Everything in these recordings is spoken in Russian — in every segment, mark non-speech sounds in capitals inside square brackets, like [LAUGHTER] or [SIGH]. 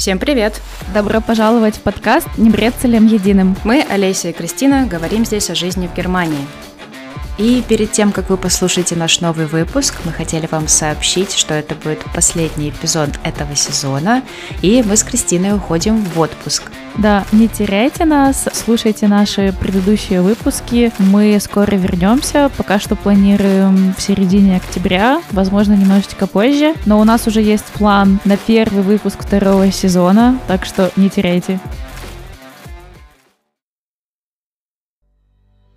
Всем привет! Добро пожаловать в подкаст «Не брецелем единым». Мы, Олеся и Кристина, говорим здесь о жизни в Германии. И перед тем, как вы послушаете наш новый выпуск, мы хотели вам сообщить, что это будет последний эпизод этого сезона, и мы с Кристиной уходим в отпуск. Да, не теряйте нас, слушайте наши предыдущие выпуски. Мы скоро вернемся, пока что планируем в середине октября, возможно, немножечко позже, но у нас уже есть план на первый выпуск второго сезона, так что не теряйте.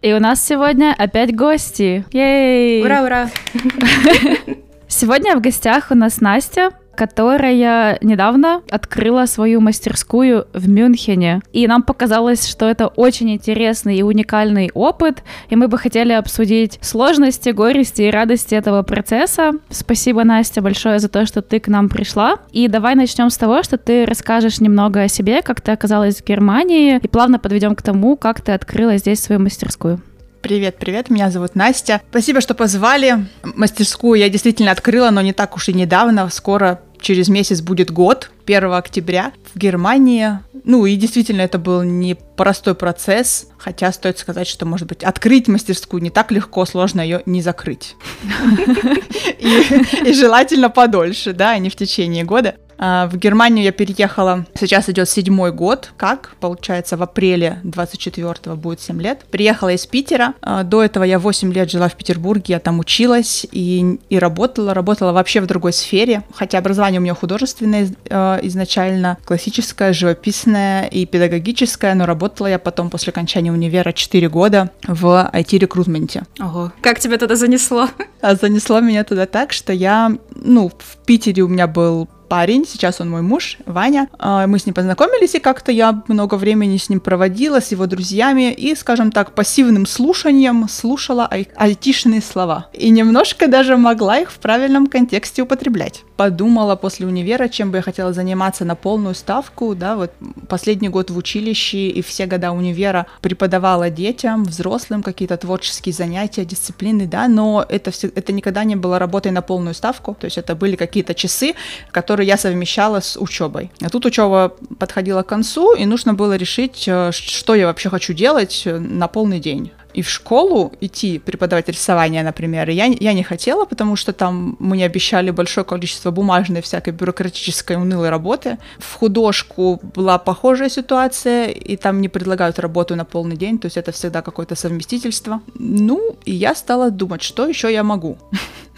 И у нас сегодня опять гости. Ей! Ура, ура! [LAUGHS] Сегодня в гостях у нас Настя, которая недавно открыла свою мастерскую в Мюнхене. И нам показалось, что это очень интересный и уникальный опыт, и мы бы хотели обсудить сложности, горести и радости этого процесса. Спасибо, Настя, большое за то, что ты к нам пришла. И давай начнем с того, что ты расскажешь немного о себе, как ты оказалась в Германии, и плавно подведем к тому, как ты открыла здесь свою мастерскую. Привет, привет, меня зовут Настя. Спасибо, что позвали. Мастерскую я действительно открыла, но не так уж и недавно. Скоро, через месяц будет год, 1 октября, в Германии. Ну и действительно это был непростой процесс, хотя стоит сказать, что, может быть, открыть мастерскую не так легко, сложно ее не закрыть. [LAUGHS] И желательно подольше, да, а не в течение года. А, в Германию я переехала, сейчас идет седьмой год, как, получается, в апреле 24 будет 7 лет. Приехала из Питера, а, до этого я 8 лет жила в Петербурге, я там училась и, и работала, работала вообще в другой сфере, хотя образование у меня художественное а, изначально, классическое, живописное и педагогическое, но работала я потом после окончания универа 4 года в IT-рекрутменте. Ого, как тебя туда занесло? Занесло меня туда так, что я, ну, в Питере у меня был парень, сейчас он мой муж, Ваня. А, мы с ним познакомились, и как-то я много времени с ним проводила, с его друзьями, и, скажем так, пассивным слушанием слушала ай- айтишные слова. И немножко даже могла их в правильном контексте употреблять. Подумала после универа, чем бы я хотела заниматься на полную ставку, да, вот последний год в училище и все года универа преподавала детям, взрослым какие-то творческие занятия, дисциплины, да, но это, все, это никогда не было работой на полную ставку, то есть это были какие-то часы, которые которые я совмещала с учебой. А тут учеба подходила к концу, и нужно было решить, э, что я вообще хочу делать э, на полный день. И в школу идти преподавать рисование, например, я, я не хотела, потому что там мне обещали большое количество бумажной всякой бюрократической унылой работы. В художку была похожая ситуация, и там не предлагают работу на полный день, то есть это всегда какое-то совместительство. Ну, и я стала думать, что еще я могу. [LAUGHS]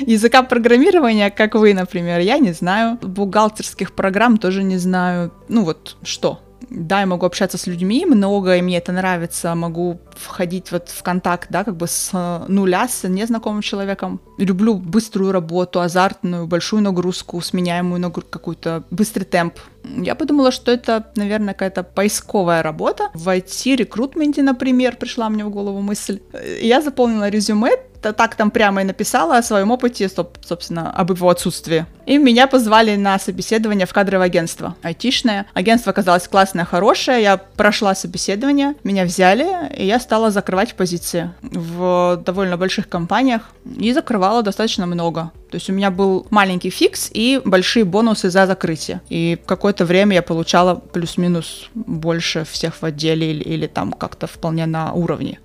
Языка программирования, как вы, например, я не знаю. Бухгалтерских программ тоже не знаю. Ну вот что? Да, я могу общаться с людьми много, и мне это нравится, могу входить вот в контакт, да, как бы с нуля, с незнакомым человеком. Люблю быструю работу, азартную, большую нагрузку, сменяемую на какой-то быстрый темп. Я подумала, что это, наверное, какая-то поисковая работа. В IT-рекрутменте, например, пришла мне в голову мысль. Я заполнила резюме, так там прямо и написала о своем опыте, собственно, об его отсутствии. И меня позвали на собеседование в кадровое агентство, айтишное. Агентство оказалось классное, хорошее, я прошла собеседование, меня взяли, и я стала закрывать позиции в довольно больших компаниях, и закрывала достаточно много. То есть у меня был маленький фикс и большие бонусы за закрытие. И какое-то время я получала плюс-минус больше всех в отделе или, или там как-то вполне на уровне.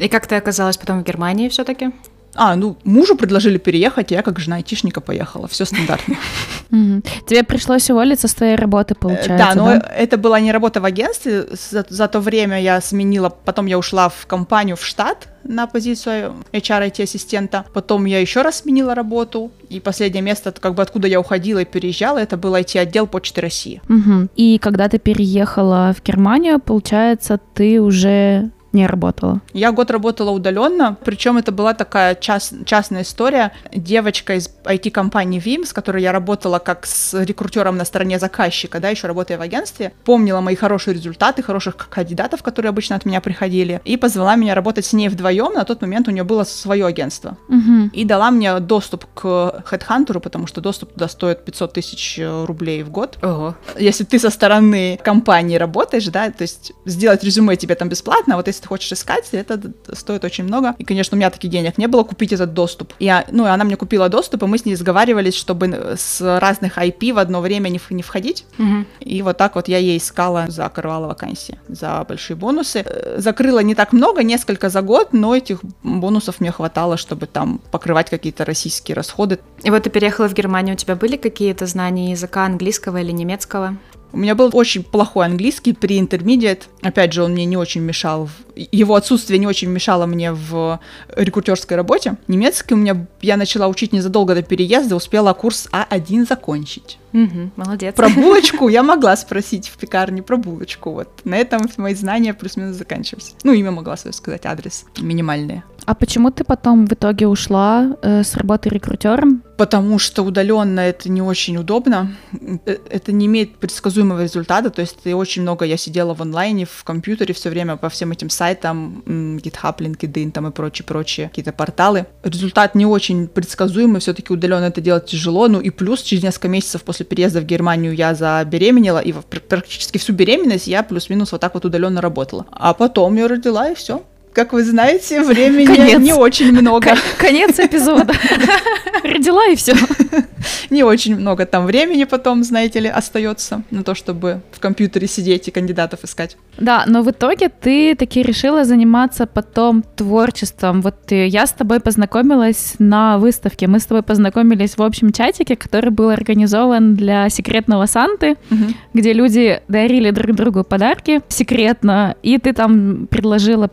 И как ты оказалась потом в Германии все-таки? А, ну, мужу предложили переехать, я как жена айтишника поехала. Все стандартно. [LAUGHS] Тебе пришлось уволиться с твоей работы, получается, Да, но это была не работа в агентстве. За то время я сменила, потом я ушла в компанию, в штат на позицию HR IT-ассистента. Потом я еще раз сменила работу. И последнее место, как бы откуда я уходила и переезжала, это был IT-отдел Почты России. И когда ты переехала в Германию, получается, ты уже не работала? Я год работала удаленно, причем это была такая част, частная история. Девочка из IT-компании Vim, с которой я работала как с рекрутером на стороне заказчика, да, еще работая в агентстве, помнила мои хорошие результаты, хороших кандидатов, которые обычно от меня приходили, и позвала меня работать с ней вдвоем. На тот момент у нее было свое агентство. Угу. И дала мне доступ к HeadHunter, потому что доступ туда стоит 500 тысяч э, рублей в год. Ого. Если ты со стороны компании работаешь, да, то есть сделать резюме тебе там бесплатно, а вот если если ты хочешь искать, это стоит очень много. И, конечно, у меня таких денег не было купить этот доступ. Я, ну, она мне купила доступ, и мы с ней сговаривались, чтобы с разных IP в одно время не, не входить. Угу. И вот так вот я ей искала, закрывала вакансии за большие бонусы. Э, закрыла не так много, несколько за год, но этих бонусов мне хватало, чтобы там покрывать какие-то российские расходы. И вот ты переехала в Германию, у тебя были какие-то знания языка английского или немецкого? У меня был очень плохой английский при интермедиат. Опять же, он мне не очень мешал, его отсутствие не очень мешало мне в рекрутерской работе. Немецкий у меня я начала учить незадолго до переезда, успела курс А1 закончить. Угу, молодец. Про булочку я могла спросить в пекарне про булочку. Вот на этом мои знания плюс-минус заканчивались. Ну, имя могла свое сказать, адрес минимальные. А почему ты потом в итоге ушла э, с работы рекрутером? Потому что удаленно это не очень удобно. Э, это не имеет предсказуемого результата. То есть ты очень много я сидела в онлайне, в компьютере все время по всем этим сайтам, GitHub, LinkedIn там и прочие-прочие какие-то порталы. Результат не очень предсказуемый, все-таки удаленно это делать тяжело. Ну и плюс через несколько месяцев после переезда в Германию я забеременела, и практически всю беременность я плюс-минус вот так вот удаленно работала. А потом я родила, и все как вы знаете, времени Конец. не очень много. Конец эпизода. Родила и все. [LAUGHS] Не очень много там времени потом, знаете ли, остается на то, чтобы в компьютере сидеть и кандидатов искать. Да, но в итоге ты таки решила заниматься потом творчеством. Вот я с тобой познакомилась на выставке. Мы с тобой познакомились в общем чатике, который был организован для секретного Санты, угу. где люди дарили друг другу подарки секретно, и ты там предложила,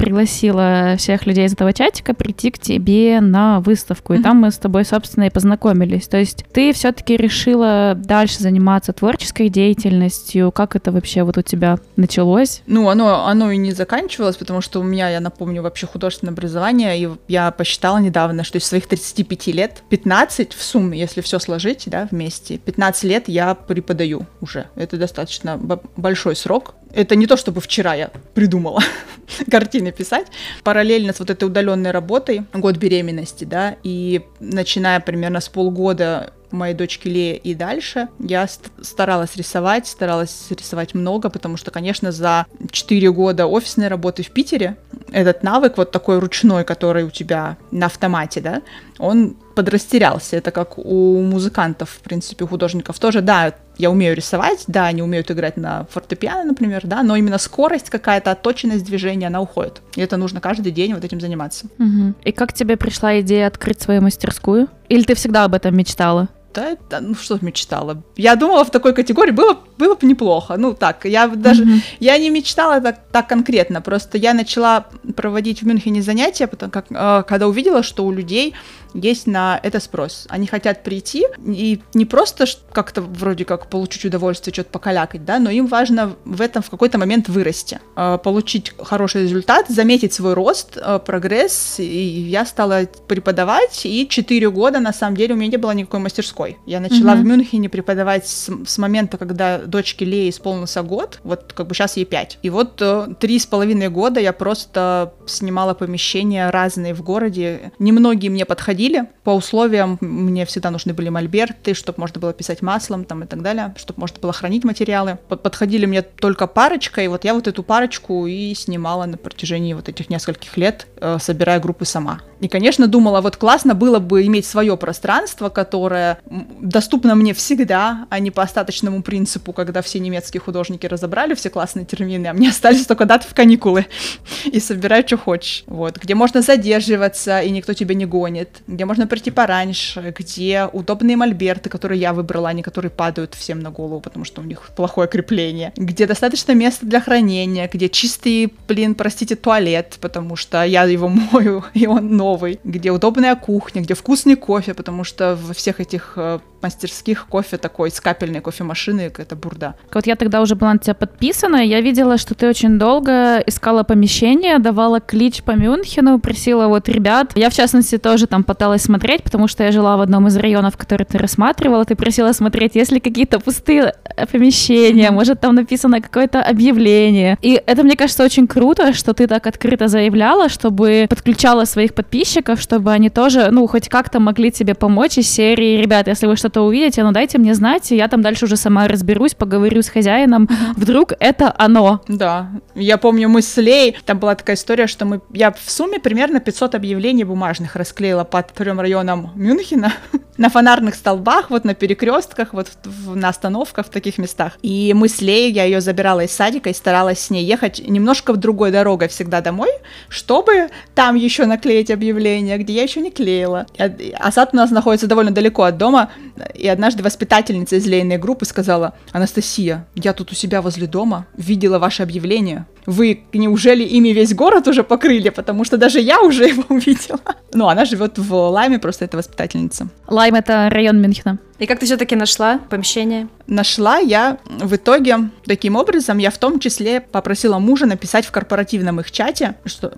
пригласила всех людей из этого чатика прийти к тебе на выставку, и там мы с тобой, собственно, и познакомились. То есть ты все-таки решила дальше заниматься творческой деятельностью. Как это вообще вот у тебя началось? Ну, оно, оно и не заканчивалось, потому что у меня, я напомню, вообще художественное образование, и я посчитала недавно, что из своих 35 лет 15 в сумме, если все сложить, да, вместе, 15 лет я преподаю уже. Это достаточно большой срок. Это не то, чтобы вчера я придумала [LAUGHS] картины писать. Параллельно с вот этой удаленной работой, год беременности, да, и начиная примерно с полгода моей дочки Ле и дальше, я старалась рисовать, старалась рисовать много, потому что, конечно, за 4 года офисной работы в Питере этот навык вот такой ручной, который у тебя на автомате, да, он подрастерялся. Это как у музыкантов, в принципе, у художников тоже. Да, я умею рисовать, да, они умеют играть на фортепиано, например, да, но именно скорость какая-то, отточенность движения, она уходит. И это нужно каждый день вот этим заниматься. Угу. И как тебе пришла идея открыть свою мастерскую? Или ты всегда об этом мечтала? да, это, ну что мечтала. Я думала в такой категории, было, было бы неплохо. Ну так, я даже, mm-hmm. я не мечтала так, так конкретно, просто я начала проводить в Мюнхене занятия, потому как, э, когда увидела, что у людей есть на это спрос. Они хотят прийти и не просто как-то вроде как получить удовольствие, что-то покалякать, да, но им важно в этом в какой-то момент вырасти, э, получить хороший результат, заметить свой рост, э, прогресс. И я стала преподавать, и 4 года, на самом деле, у меня не было никакой мастерской. Я начала mm-hmm. в Мюнхене преподавать с, с момента, когда дочке Лее исполнился год, вот как бы сейчас ей 5. И вот э, три с половиной года я просто снимала помещения разные в городе. Немногие мне подходили, подходили. По условиям мне всегда нужны были мольберты, чтобы можно было писать маслом там, и так далее, чтобы можно было хранить материалы. Подходили мне только парочка, и вот я вот эту парочку и снимала на протяжении вот этих нескольких лет, э, собирая группы сама. И, конечно, думала, вот классно было бы иметь свое пространство, которое доступно мне всегда, а не по остаточному принципу, когда все немецкие художники разобрали все классные термины, а мне остались только даты в каникулы. [LAUGHS] И собирай, что хочешь. Вот, где можно задерживаться, и никто тебя не гонит, где можно прийти пораньше, где удобные мольберты, которые я выбрала, а не которые падают всем на голову, потому что у них плохое крепление, где достаточно места для хранения, где чистый, блин, простите, туалет, потому что я его [LAUGHS] мою, и он новый, где удобная кухня, где вкусный кофе, потому что во всех этих э, мастерских кофе такой с капельной кофемашины, это бурда. Вот я тогда уже была на тебя подписана, я видела, что ты очень долго искала помещение, давала клич по Мюнхену, просила вот ребят. Я, в частности, тоже там пыталась смотреть, потому что я жила в одном из районов, который ты рассматривала, ты просила смотреть, есть ли какие-то пустые э, помещения, может, там написано какое-то объявление. И это, мне кажется, очень круто, что ты так открыто заявляла, чтобы подключала своих подписчиков чтобы они тоже, ну, хоть как-то могли тебе помочь из серии, ребят, если вы что-то увидите, ну, дайте мне знать, я там дальше уже сама разберусь, поговорю с хозяином, вдруг это оно. Да, я помню, мы с Лей, там была такая история, что мы, я в сумме примерно 500 объявлений бумажных расклеила под трем районам Мюнхена, [LAUGHS] на фонарных столбах, вот на перекрестках, вот на остановках в таких местах. И мы я ее забирала из садика и старалась с ней ехать немножко в другой дорогой всегда домой, чтобы там еще наклеить объявление, где я еще не клеила. А сад у нас находится довольно далеко от дома, и однажды воспитательница из лейной группы сказала, Анастасия, я тут у себя возле дома видела ваше объявление. Вы неужели ими весь город уже покрыли? Потому что даже я уже его [LAUGHS] увидела. Ну, она живет в Лайме, просто это воспитательница. Лайм — это район Мюнхена. И как ты все-таки нашла помещение? Нашла я в итоге таким образом, я в том числе попросила мужа написать в корпоративном их чате, что,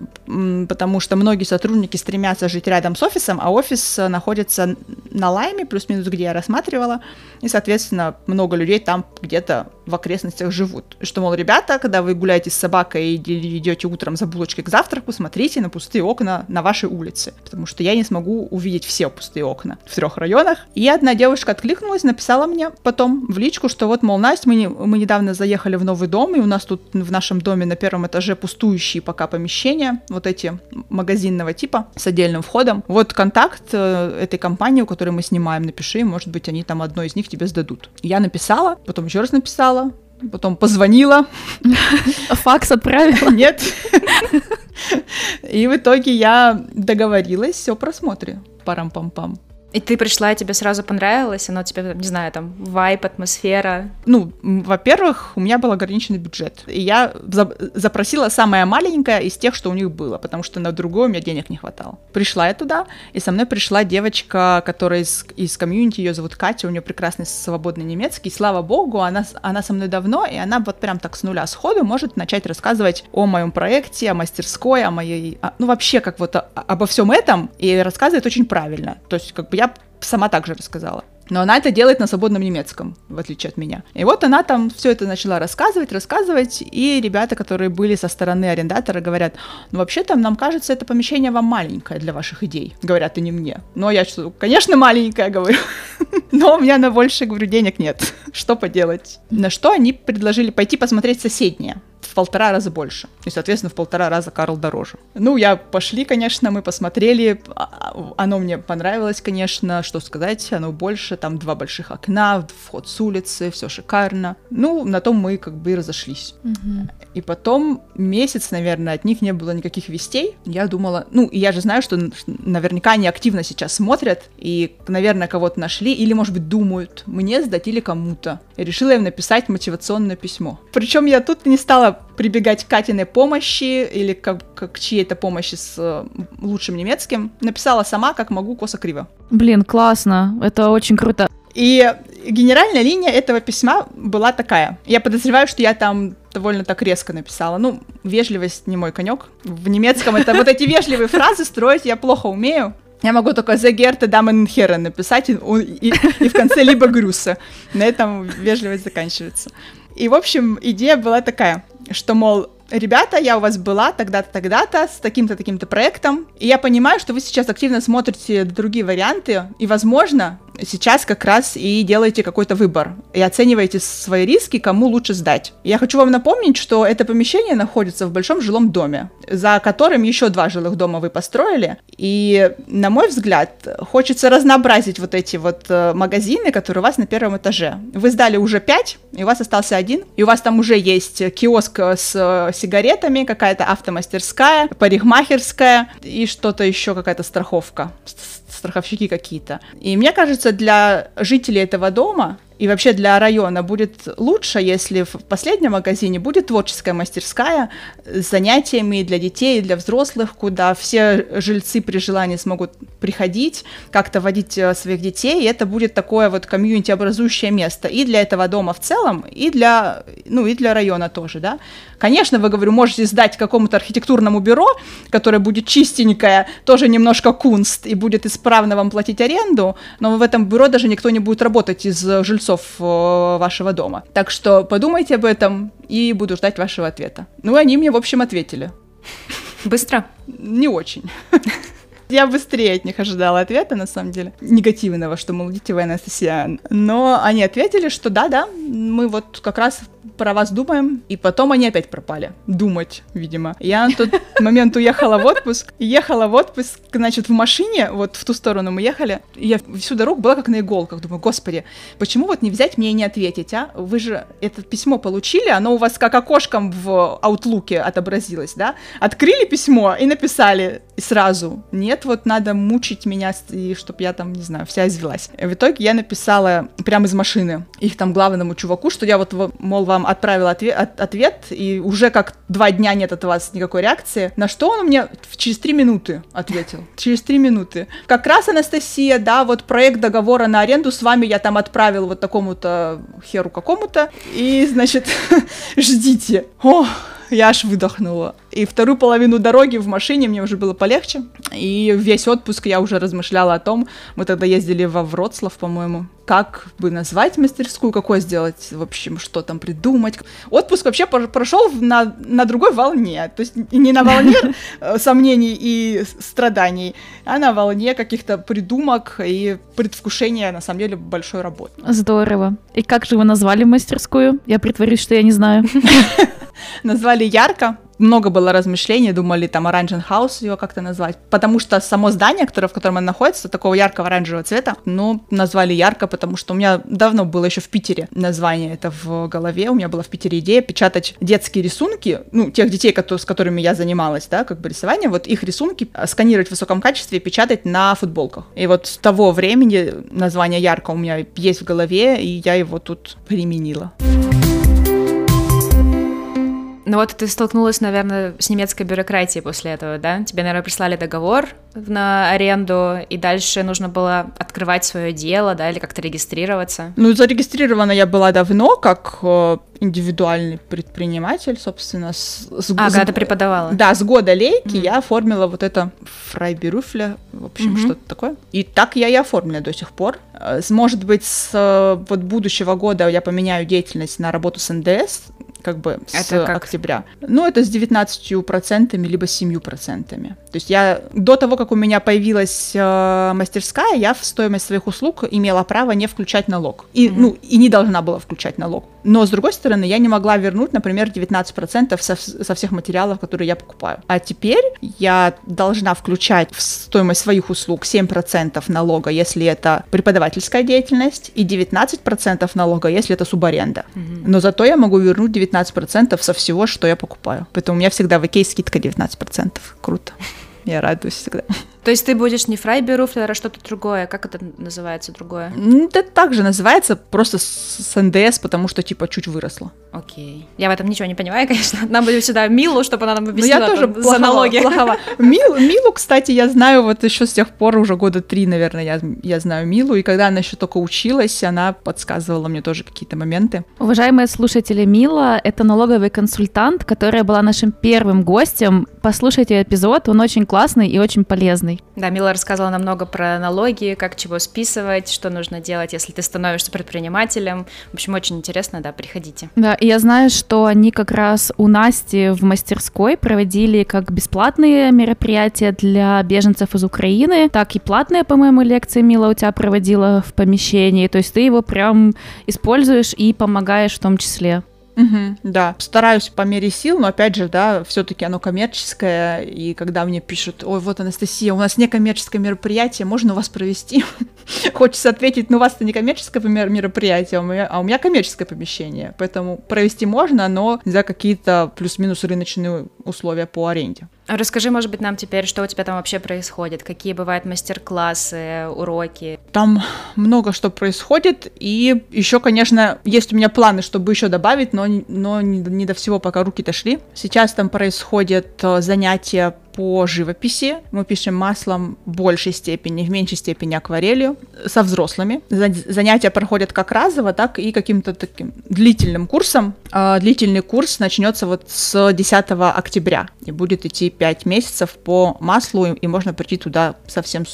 потому что многие сотрудники стремятся жить рядом с офисом, а офис находится на Лайме, плюс-минус, где я рассматривала, и, соответственно, много людей там где-то в окрестностях живут. Что, мол, ребята, когда вы гуляете с собакой и идете утром за булочкой к завтраку, смотрите на пустые окна на вашей улице, потому что я не смогу увидеть все пустые окна в трех районах. И одна девушка откликнулась, написала мне потом в личку, что вот, мол, Настя, мы, не, мы недавно заехали в новый дом, и у нас тут в нашем доме на первом этаже пустующие пока помещения, вот эти магазинного типа с отдельным входом. Вот контакт э, этой компании, у которой мы снимаем, напиши, может быть, они там одно из них тебе сдадут. Я написала, потом еще раз написала, потом позвонила. Факс отправила? Нет. И в итоге я договорилась все просмотре. Парам-пам-пам. И ты пришла, и тебе сразу понравилось? Оно тебе, не знаю, там, вайп, атмосфера? Ну, во-первых, у меня был ограниченный бюджет. И я за- запросила самое маленькое из тех, что у них было, потому что на другое у меня денег не хватало. Пришла я туда, и со мной пришла девочка, которая из, из комьюнити, ее зовут Катя, у нее прекрасный свободный немецкий. Слава богу, она, она со мной давно, и она вот прям так с нуля сходу может начать рассказывать о моем проекте, о мастерской, о моей... О, ну, вообще, как вот о, обо всем этом, и рассказывает очень правильно. То есть, как бы сама также рассказала. Но она это делает на свободном немецком, в отличие от меня. И вот она там все это начала рассказывать, рассказывать, и ребята, которые были со стороны арендатора, говорят, ну вообще-то нам кажется, это помещение вам маленькое для ваших идей. Говорят, и не мне. Но я что, конечно, маленькое, говорю. [LAUGHS] Но у меня на больше, говорю, денег нет. [LAUGHS] Что поделать? На что они предложили пойти посмотреть соседнее в полтора раза больше. И, соответственно, в полтора раза Карл дороже. Ну, я пошли, конечно, мы посмотрели. А, а, оно мне понравилось, конечно, что сказать, оно больше, там два больших окна, вход с улицы, все шикарно. Ну, на том мы как бы и разошлись. Угу. И потом месяц, наверное, от них не было никаких вестей. Я думала, ну, и я же знаю, что наверняка они активно сейчас смотрят, и, наверное, кого-то нашли, или, может быть, думают, мне сдать или кому-то. И решила им написать мотивационное письмо. Причем я тут не стала прибегать к Катиной помощи или как, как чьей-то помощи с э, лучшим немецким. Написала сама, как могу, косо-криво. Блин, классно, это очень круто. И генеральная линия этого письма была такая. Я подозреваю, что я там довольно так резко написала. Ну, вежливость не мой конек. В немецком это вот эти вежливые фразы строить я плохо умею. Я могу только «The Gerte Damen Herren» написать и, и, и в конце либо «Грюса». На этом вежливость заканчивается. И, в общем, идея была такая, что, мол, ребята, я у вас была тогда-то, тогда-то, с таким-то, таким-то проектом, и я понимаю, что вы сейчас активно смотрите другие варианты, и, возможно, сейчас как раз и делаете какой-то выбор, и оцениваете свои риски, кому лучше сдать. Я хочу вам напомнить, что это помещение находится в большом жилом доме, за которым еще два жилых дома вы построили, и, на мой взгляд, хочется разнообразить вот эти вот э, магазины, которые у вас на первом этаже. Вы сдали уже пять, и у вас остался один, и у вас там уже есть киоск с э, сигаретами, какая-то автомастерская, парикмахерская и что-то еще, какая-то страховка, страховщики какие-то. И мне кажется, для жителей этого дома и вообще для района будет лучше, если в последнем магазине будет творческая мастерская с занятиями для детей для взрослых, куда все жильцы при желании смогут приходить, как-то водить э, своих детей, и это будет такое вот комьюнити образующее место и для этого дома в целом, и для, ну, и для района тоже, да. Конечно, вы, говорю, можете сдать какому-то архитектурному бюро, которое будет чистенькое, тоже немножко кунст, и будет исправно вам платить аренду, но в этом бюро даже никто не будет работать из жильцов часов э, вашего дома. Так что подумайте об этом и буду ждать вашего ответа. Ну, они мне, в общем, ответили. Быстро? Не очень. [LAUGHS] Я быстрее от них ожидала ответа, на самом деле. Негативного, что, мол, идите вы, Анастасия. Но они ответили, что да-да, мы вот как раз про вас думаем, и потом они опять пропали. Думать, видимо. Я на тот [LAUGHS] момент уехала в отпуск. Ехала в отпуск, значит, в машине, вот в ту сторону мы ехали. Я всю дорогу была как на иголках. Думаю, господи, почему вот не взять мне и не ответить, а? Вы же это письмо получили, оно у вас как окошком в Outlook отобразилось, да? Открыли письмо и написали сразу. Нет, вот надо мучить меня, и чтобы я там, не знаю, вся извелась. В итоге я написала прямо из машины их там главному чуваку, что я вот, мол, вам отправил ответ, от, ответ, и уже как два дня нет от вас никакой реакции. На что он мне через три минуты ответил. [LAUGHS] Через три минуты. Как раз, Анастасия, да, вот проект договора на аренду с вами я там отправил вот такому-то херу какому-то, и, значит, [LAUGHS] ждите. Ох, я аж выдохнула. И вторую половину дороги в машине мне уже было полегче. И весь отпуск я уже размышляла о том, мы тогда ездили во Вроцлав, по-моему, как бы назвать мастерскую, какой сделать, в общем, что там придумать. Отпуск вообще прошел на, на другой волне, то есть не на волне [LAUGHS] э, сомнений и страданий, а на волне каких-то придумок и предвкушения, на самом деле, большой работы. Здорово. И как же вы назвали мастерскую? Я притворюсь, что я не знаю. [LAUGHS] Назвали ярко, много было размышлений, думали там Orange House ее как-то назвать, потому что само здание, которое, в котором оно находится, такого яркого оранжевого цвета, ну, назвали ярко, потому что у меня давно было еще в Питере название это в голове, у меня была в Питере идея печатать детские рисунки, ну, тех детей, с которыми я занималась, да, как бы рисование, вот их рисунки сканировать в высоком качестве и печатать на футболках. И вот с того времени название ярко у меня есть в голове, и я его тут применила. Ну вот ты столкнулась, наверное, с немецкой бюрократией после этого, да? Тебе, наверное, прислали договор на аренду, и дальше нужно было открывать свое дело, да, или как-то регистрироваться? Ну, зарегистрирована я была давно, как э, индивидуальный предприниматель, собственно. С, с, а, с, когда ты преподавала? Да, с года лейки mm. я оформила вот это фрайберуфля, в общем, mm-hmm. что-то такое. И так я и оформила до сих пор. Э, может быть, с э, вот будущего года я поменяю деятельность на работу с НДС, как бы с как? октября. Ну, это с 19% либо с 7%. То есть я до того, как у меня появилась э, мастерская, я в стоимость своих услуг имела право не включать налог. И, mm-hmm. ну, и не должна была включать налог. Но, с другой стороны, я не могла вернуть, например, 19% со, со всех материалов, которые я покупаю. А теперь я должна включать в стоимость своих услуг 7% налога, если это преподавательская деятельность, и 19% налога, если это субаренда. Mm-hmm. Но зато я могу вернуть 19% со всего, что я покупаю. Поэтому у меня всегда в Икее скидка 19%. Круто. Я радуюсь всегда. То есть ты будешь не фрайберуфлер, а что-то другое? Как это называется другое? Это также называется, просто с НДС, потому что типа чуть выросло. Окей. Я в этом ничего не понимаю, [LAUGHS] конечно. Нам будет сюда Милу, чтобы она нам ну, объяснила я тоже там, плохова, за налоги. Плохова. [LAUGHS] Милу, Милу, кстати, я знаю вот еще с тех пор, уже года три, наверное, я, я знаю Милу, и когда она еще только училась, она подсказывала мне тоже какие-то моменты. Уважаемые слушатели, Мила — это налоговый консультант, которая была нашим первым гостем. Послушайте эпизод, он очень классный и очень полезный полезный. Да, Мила рассказала нам много про налоги, как чего списывать, что нужно делать, если ты становишься предпринимателем. В общем, очень интересно, да, приходите. Да, и я знаю, что они как раз у Насти в мастерской проводили как бесплатные мероприятия для беженцев из Украины, так и платные, по-моему, лекции Мила у тебя проводила в помещении. То есть ты его прям используешь и помогаешь в том числе. Угу, да, стараюсь по мере сил, но опять же, да, все-таки оно коммерческое, и когда мне пишут, ой, вот Анастасия, у нас некоммерческое мероприятие, можно у вас провести? [LAUGHS] Хочется ответить, ну у вас это не коммерческое мероприятие, а а у меня коммерческое помещение, поэтому провести можно, но за какие-то плюс-минус рыночные условия по аренде. Расскажи, может быть, нам теперь, что у тебя там вообще происходит, какие бывают мастер-классы, уроки? Там много что происходит, и еще, конечно, есть у меня планы, чтобы еще добавить, но, но не, не до всего пока руки дошли. Сейчас там происходят э, занятия по живописи. Мы пишем маслом в большей степени, в меньшей степени акварелью со взрослыми. Занятия проходят как разово, так и каким-то таким длительным курсом. А, длительный курс начнется вот с 10 октября и будет идти 5 месяцев по маслу, и можно прийти туда совсем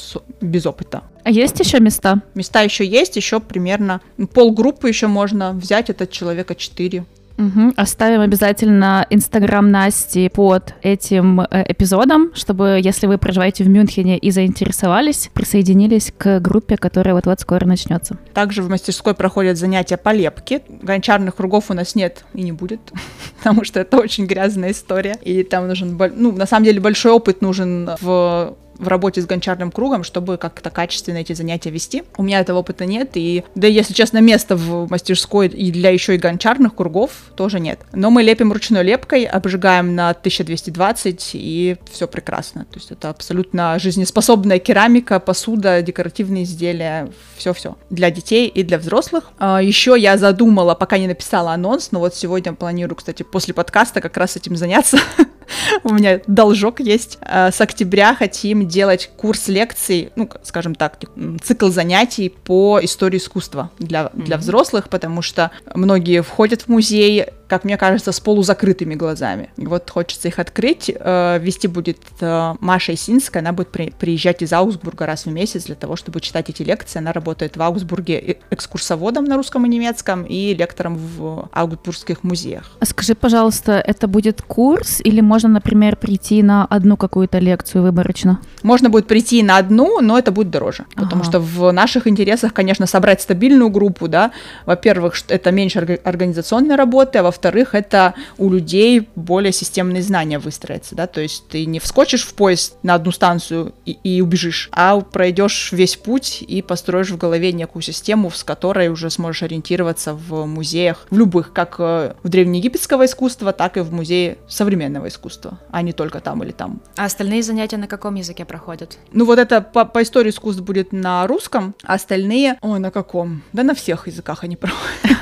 без опыта. А есть еще места? Места еще есть, еще примерно полгруппы еще можно взять, это человека 4 Угу. Оставим обязательно Инстаграм Насти под этим э, эпизодом, чтобы, если вы проживаете в Мюнхене и заинтересовались, присоединились к группе, которая вот-вот скоро начнется. Также в мастерской проходят занятия по лепке. Гончарных кругов у нас нет и не будет, [LAUGHS] потому что это очень грязная история. И там нужен, ну, на самом деле, большой опыт нужен в в работе с гончарным кругом, чтобы как-то качественно эти занятия вести. У меня этого опыта нет, и, да, если честно, места в мастерской и для еще и гончарных кругов тоже нет. Но мы лепим ручной лепкой, обжигаем на 1220, и все прекрасно. То есть это абсолютно жизнеспособная керамика, посуда, декоративные изделия, все-все. Для детей и для взрослых. А, еще я задумала, пока не написала анонс, но вот сегодня планирую, кстати, после подкаста как раз этим заняться. [LAUGHS] У меня должок есть. А, с октября хотим делать курс лекций, ну, скажем так, цикл занятий по истории искусства для, для взрослых, потому что многие входят в музей, как мне кажется, с полузакрытыми глазами. И вот хочется их открыть. Э, вести будет э, Маша Исинская, она будет при, приезжать из Аугсбурга раз в месяц для того, чтобы читать эти лекции. Она работает в Аугсбурге экскурсоводом на русском и немецком и лектором в Аугсбургских музеях. А скажи, пожалуйста, это будет курс или можно, например, прийти на одну какую-то лекцию выборочно? Можно будет прийти на одну, но это будет дороже, ага. потому что в наших интересах, конечно, собрать стабильную группу, да, во-первых, это меньше организационной работы, а во во-вторых, это у людей более системные знания выстроятся, да, то есть ты не вскочишь в поезд на одну станцию и, и убежишь, а пройдешь весь путь и построишь в голове некую систему, с которой уже сможешь ориентироваться в музеях, в любых, как э, в древнеегипетского искусства, так и в музее современного искусства, а не только там или там. А остальные занятия на каком языке проходят? Ну вот это по, по истории искусств будет на русском, а остальные, ой, на каком? Да на всех языках они [LAUGHS] проходят.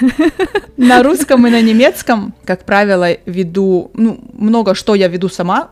[LAUGHS] На русском и на немецком, как правило, веду, ну, много что я веду сама,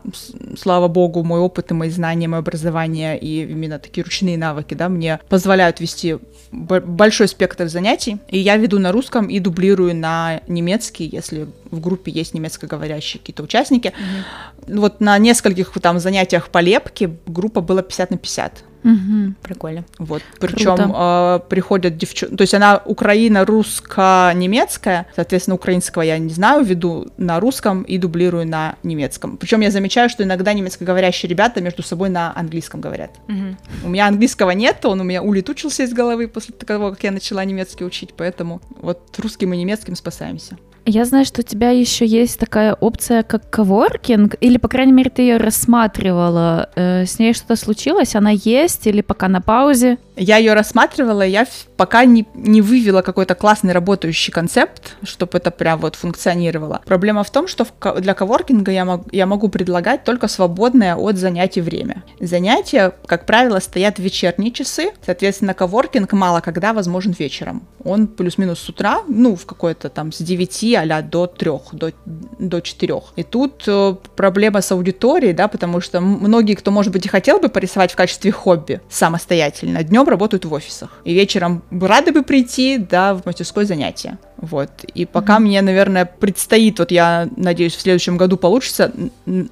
слава богу, мой опыт и мои знания, мое образование и именно такие ручные навыки, да, мне позволяют вести большой спектр занятий, и я веду на русском и дублирую на немецкий, если в группе есть немецкоговорящие какие-то участники. Mm-hmm. Вот на нескольких там занятиях по лепке группа была 50 на 50. Угу, прикольно. Вот. Причем э, приходят девчонки. То есть она Украина русско-немецкая. Соответственно, украинского я не знаю, веду на русском и дублирую на немецком. Причем я замечаю, что иногда немецкоговорящие ребята между собой на английском говорят. Угу. У меня английского нет, он у меня улетучился из головы после того, как я начала немецкий учить, поэтому вот русским и немецким спасаемся. Я знаю, что у тебя еще есть такая опция, как коворкинг, или, по крайней мере, ты ее рассматривала. Э, с ней что-то случилось? Она есть или пока на паузе? Я ее рассматривала, я пока не, не вывела какой-то классный работающий концепт, чтобы это прям вот функционировало. Проблема в том, что в, для коворкинга я, мог, я могу предлагать только свободное от занятий время. Занятия, как правило, стоят в вечерние часы, соответственно, коворкинг мало когда возможен вечером. Он плюс-минус с утра, ну, в какой-то там с 9 а до 3, до, до 4. И тут э, проблема с аудиторией, да, потому что многие, кто, может быть, и хотел бы порисовать в качестве хобби самостоятельно, днем работают в офисах. И вечером рады бы прийти, да, в мастерское занятие. Вот. И пока mm-hmm. мне, наверное, предстоит, вот я надеюсь, в следующем году получится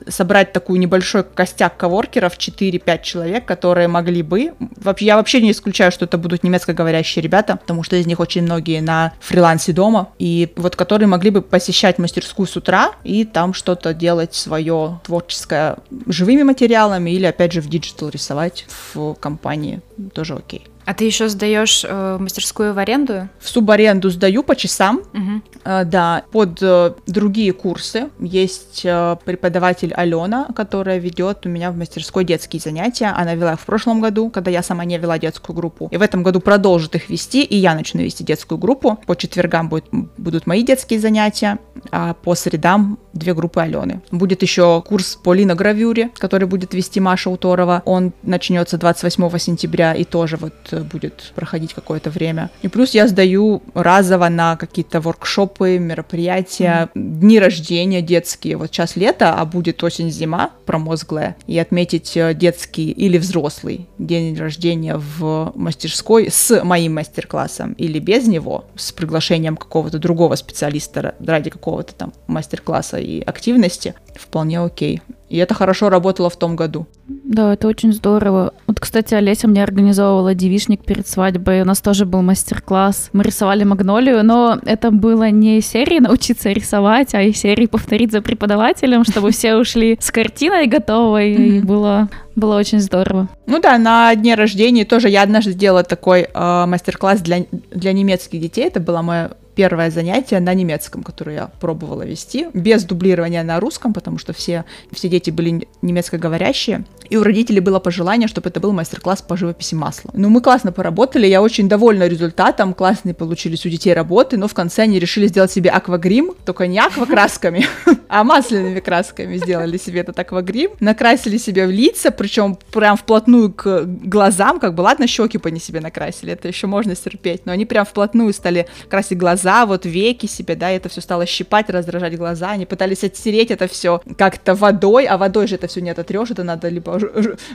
собрать такую небольшой костяк коворкеров, 4-5 человек, которые могли бы... Вообще, я вообще не исключаю, что это будут немецкоговорящие ребята, потому что из них очень многие на фрилансе дома, и вот которые могли бы посещать мастерскую с утра и там что-то делать свое творческое живыми материалами или, опять же, в digital рисовать в компании. Тоже окей. А ты еще сдаешь э, мастерскую в аренду? В субаренду сдаю по часам, угу. э, да, под э, другие курсы. Есть э, преподаватель Алена, которая ведет у меня в мастерской детские занятия. Она вела их в прошлом году, когда я сама не вела детскую группу. И в этом году продолжит их вести, и я начну вести детскую группу. По четвергам будет, будут мои детские занятия, а по средам две группы Алены. Будет еще курс по линогравюре, который будет вести Маша Уторова. Он начнется 28 сентября и тоже вот будет проходить какое-то время. И плюс я сдаю разово на какие-то воркшопы, мероприятия, mm-hmm. дни рождения детские. Вот сейчас лето, а будет осень-зима промозглая. И отметить э, детский или взрослый день рождения в мастерской с моим мастер-классом или без него, с приглашением какого-то другого специалиста ради какого-то там мастер-класса и активности, вполне окей. И это хорошо работало в том году. Да, это очень здорово. Вот, кстати, Олеся мне организовывала девишник перед свадьбой. У нас тоже был мастер-класс. Мы рисовали магнолию, но это было не серии научиться рисовать, а из серии повторить за преподавателем, чтобы все ушли с картиной готовой. И было было очень здорово. Ну да, на дне рождения тоже я однажды сделала такой э, мастер-класс для, для немецких детей. Это была моя первое занятие на немецком, которое я пробовала вести, без дублирования на русском, потому что все, все дети были немецкоговорящие. И у родителей было пожелание, чтобы это был мастер-класс по живописи маслом. Ну, мы классно поработали, я очень довольна результатом, классные получились у детей работы, но в конце они решили сделать себе аквагрим, только не аквакрасками, [LAUGHS] а масляными красками сделали себе этот аквагрим, накрасили себе в лица, причем прям вплотную к глазам, как бы, ладно, щеки по не себе накрасили, это еще можно терпеть, но они прям вплотную стали красить глаза, вот веки себе, да, и это все стало щипать, раздражать глаза, они пытались оттереть это все как-то водой, а водой же это все не ототрешь, это надо либо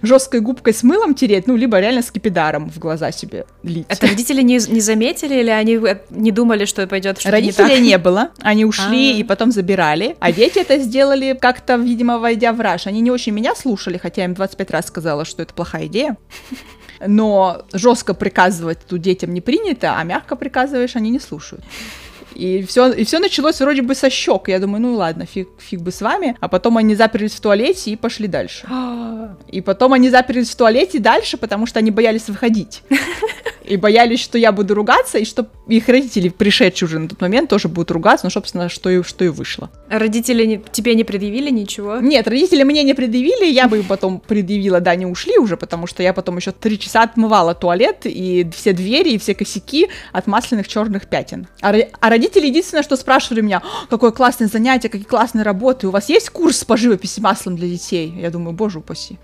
жесткой губкой с мылом тереть, ну, либо реально скипидаром в глаза себе лить. Это родители не, не заметили или они не думали, что пойдет что-то Родителей не, не было, они ушли А-а-а. и потом забирали, а дети это сделали как-то, видимо, войдя в раж. Они не очень меня слушали, хотя я им 25 раз сказала, что это плохая идея но жестко приказывать тут детям не принято, а мягко приказываешь, они не слушают. И все, и все началось вроде бы со щек. Я думаю, ну ладно, фиг, фиг бы с вами. А потом они заперлись в туалете и пошли дальше. [GASPS] и потом они заперлись в туалете дальше, потому что они боялись выходить. [LAUGHS] И боялись, что я буду ругаться, и что их родители, пришедшие уже на тот момент, тоже будут ругаться, ну, собственно, что и, что и вышло. А родители не, тебе не предъявили ничего? Нет, родители мне не предъявили, я бы им потом предъявила, да, они ушли уже, потому что я потом еще три часа отмывала туалет и все двери, и все косяки от масляных черных пятен. А, а родители единственное, что спрашивали меня, какое классное занятие, какие классные работы, у вас есть курс по живописи маслом для детей? Я думаю, боже упаси.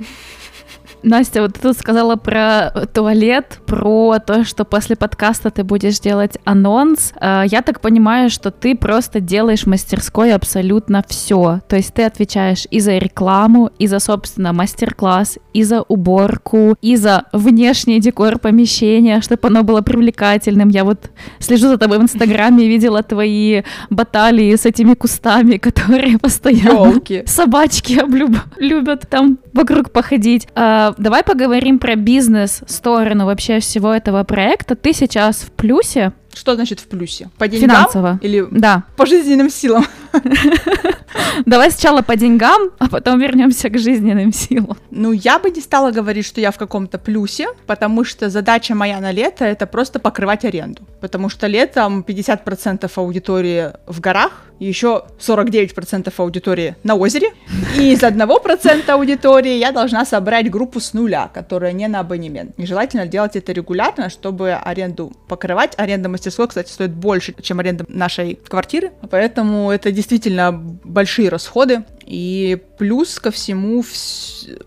Настя, вот ты тут сказала про туалет, про то, что после подкаста ты будешь делать анонс. А, я так понимаю, что ты просто делаешь в мастерской абсолютно все. То есть ты отвечаешь и за рекламу, и за, собственно, мастер-класс, и за уборку, и за внешний декор помещения, чтобы оно было привлекательным. Я вот слежу за тобой в Инстаграме и видела твои баталии с этими кустами, [LAUGHS] которые постоянно Ёлки. собачки облюб... любят там вокруг походить. А, давай поговорим про бизнес-сторону вообще всего этого проекта. Ты сейчас в плюсе? Что значит в плюсе? По деньгам? Финансово. Или да. по жизненным силам? [LAUGHS] Давай сначала по деньгам, а потом вернемся к жизненным силам. Ну, я бы не стала говорить, что я в каком-то плюсе, потому что задача моя на лето это просто покрывать аренду. Потому что летом 50% аудитории в горах, еще 49% аудитории на озере, и из 1% аудитории я должна собрать группу с нуля, которая не на абонемент. Нежелательно делать это регулярно, чтобы аренду покрывать. Аренда мастерской, кстати, стоит больше, чем аренда нашей квартиры, поэтому это действительно большие расходы. И плюс ко всему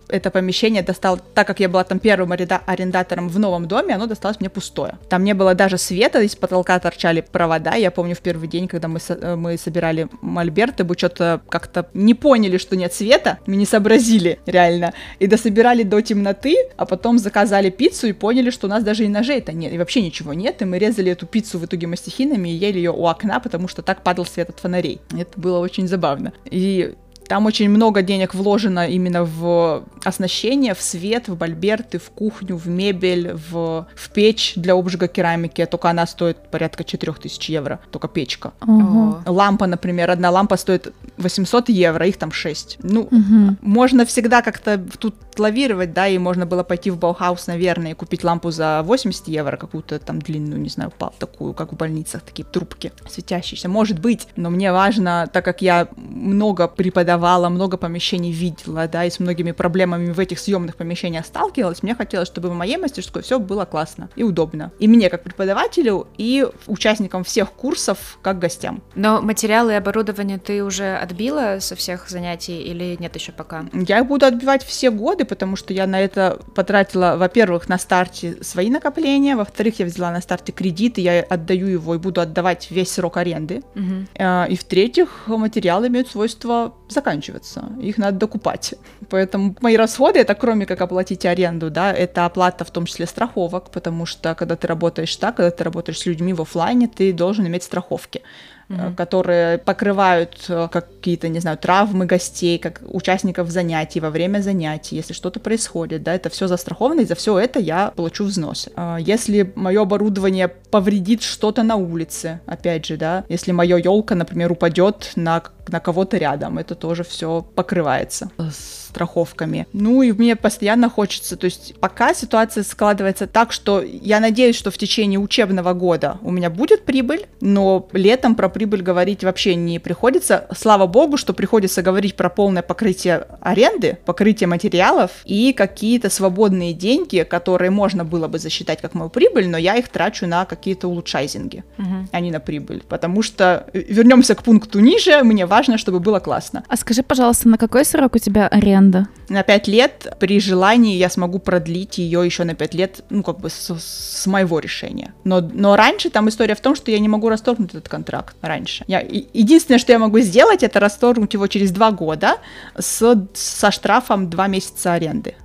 это помещение достал, так как я была там первым арендатором в новом доме, оно досталось мне пустое. Там не было даже света, из потолка торчали провода. Я помню в первый день, когда мы, со- мы собирали мольберты, мы что-то как-то не поняли, что нет света, мы не сообразили реально. И дособирали до темноты, а потом заказали пиццу и поняли, что у нас даже и ножей-то нет, и вообще ничего нет. И мы резали эту пиццу в итоге мастихинами и ели ее у окна, потому что так падал свет от фонарей. Это было очень забавно. И там очень много денег вложено именно в оснащение, в свет, в бальберты, в кухню, в мебель, в, в печь для обжига керамики. Только она стоит порядка 4000 евро, только печка. Угу. Лампа, например, одна лампа стоит 800 евро, их там 6. Ну, угу. можно всегда как-то тут лавировать, да, и можно было пойти в Баухаус, наверное, и купить лампу за 80 евро, какую-то там длинную, не знаю, такую, как в больницах, такие трубки светящиеся. Может быть, но мне важно, так как я много преподавала арендовала, много помещений видела, да, и с многими проблемами в этих съемных помещениях сталкивалась, мне хотелось, чтобы в моей мастерской все было классно и удобно. И мне, как преподавателю, и участникам всех курсов, как гостям. Но материалы и оборудование ты уже отбила со всех занятий или нет еще пока? Я их буду отбивать все годы, потому что я на это потратила, во-первых, на старте свои накопления, во-вторых, я взяла на старте кредит, и я отдаю его и буду отдавать весь срок аренды. Угу. И в-третьих, материалы имеют свойство заканчиваться, их надо докупать. Поэтому мои расходы, это кроме как оплатить аренду, да, это оплата в том числе страховок, потому что когда ты работаешь так, когда ты работаешь с людьми в офлайне, ты должен иметь страховки угу. которые покрывают э, какие-то, не знаю, травмы гостей, как участников занятий во время занятий, если что-то происходит, да, это все застраховано, и за все это я плачу взносы. А если мое оборудование повредит что-то на улице, опять же, да, если моя елка, например, упадет на, на кого-то рядом, это тоже все покрывается страховками. Ну и мне постоянно хочется, то есть пока ситуация складывается так, что я надеюсь, что в течение учебного года у меня будет прибыль, но летом про прибыль говорить вообще не приходится. Слава богу, что приходится говорить про полное покрытие аренды, покрытие материалов и какие-то свободные деньги, которые можно было бы засчитать как мою прибыль, но я их трачу на какие-то улучшайзинги, угу. а не на прибыль. Потому что э, вернемся к пункту ниже, мне важно, чтобы было классно. А скажи, пожалуйста, на какой срок у тебя аренда? На 5 лет при желании я смогу продлить ее еще на 5 лет, ну, как бы с, с моего решения. Но, но раньше там история в том, что я не могу расторгнуть этот контракт раньше. Я, единственное, что я могу сделать, это расторгнуть его через 2 года с, со штрафом 2 месяца аренды.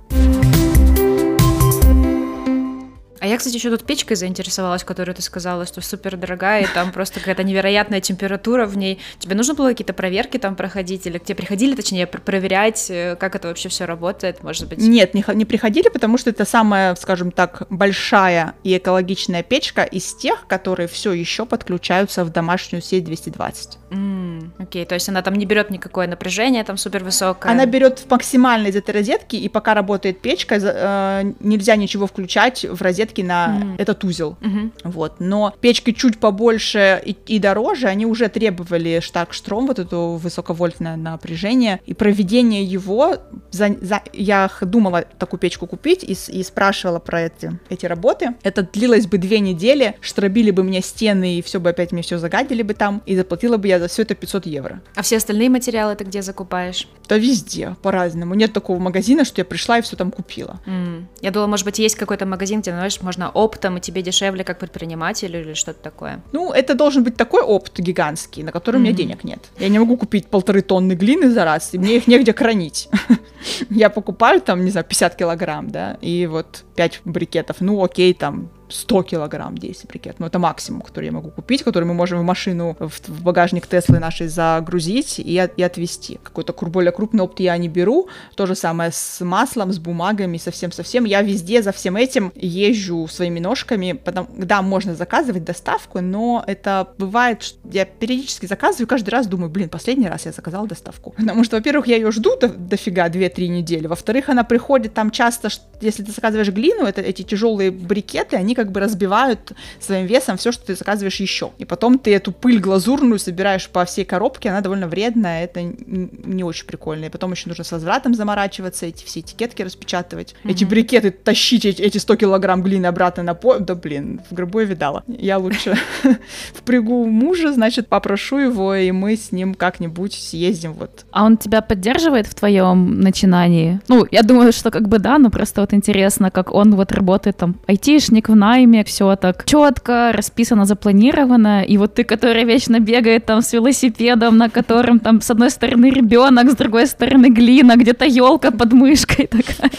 А я, кстати, еще тут печкой заинтересовалась, которую ты сказала, что супер дорогая, и там просто какая-то невероятная температура в ней. Тебе нужно было какие-то проверки там проходить, или к тебе приходили, точнее, проверять, э, как это вообще все работает, может быть? Нет, не, не приходили, потому что это самая, скажем так, большая и экологичная печка из тех, которые все еще подключаются в домашнюю сеть 220. Mm, окей, то есть она там не берет никакое напряжение, там супер высокое. Она берет максимально из этой розетки, и пока работает печка, э, нельзя ничего включать в розетки на mm-hmm. этот узел. Mm-hmm. Вот. Но печки чуть побольше и, и дороже, они уже требовали штаг-штром, вот это высоковольтное напряжение, и проведение его, за, за, я думала такую печку купить и, и спрашивала про эти, эти работы. Это длилось бы две недели, штробили бы мне стены, и все бы опять мне все загадили бы там, и заплатила бы я за все это 500 евро. А все остальные материалы ты где закупаешь? Да везде, по-разному. Нет такого магазина, что я пришла и все там купила. Mm. Я думала, может быть, есть какой-то магазин, где, знаешь, можно оптом, и тебе дешевле как предпринимателю или что-то такое? Ну, это должен быть такой опт гигантский, на который mm-hmm. у меня денег нет. Я не могу купить полторы тонны глины за раз, и мне их негде хранить. [LAUGHS] Я покупаю там, не знаю, 50 килограмм, да, и вот 5 брикетов, ну окей, там 100 килограмм 10 брикет. Ну, это максимум, который я могу купить, который мы можем в машину, в, в багажник Теслы нашей загрузить и, и отвезти. Какой-то более крупный опыт я не беру. То же самое с маслом, с бумагами, совсем-совсем. Я везде за всем этим езжу своими ножками. Потому, да, можно заказывать доставку, но это бывает, что я периодически заказываю, каждый раз думаю, блин, последний раз я заказала доставку. Потому что, во-первых, я ее жду до, дофига 2-3 недели. Во-вторых, она приходит там часто, если ты заказываешь глину, это эти тяжелые брикеты, они как бы разбивают своим весом все, что ты заказываешь еще. И потом ты эту пыль глазурную собираешь по всей коробке, она довольно вредная, это не очень прикольно. И потом еще нужно с возвратом заморачиваться, эти все этикетки распечатывать, mm-hmm. эти брикеты тащить, эти 100 килограмм глины обратно на по... Да блин, в гробу я видала. Я лучше [LAUGHS] впрягу мужа, значит, попрошу его, и мы с ним как-нибудь съездим вот. А он тебя поддерживает в твоем начинании? Ну, я думаю, что как бы да, но просто вот интересно, как он вот работает там айтишник в найме, все так четко, расписано, запланировано, и вот ты, который вечно бегает там с велосипедом, на котором там с одной стороны ребенок, с другой стороны глина, где-то елка под мышкой такая.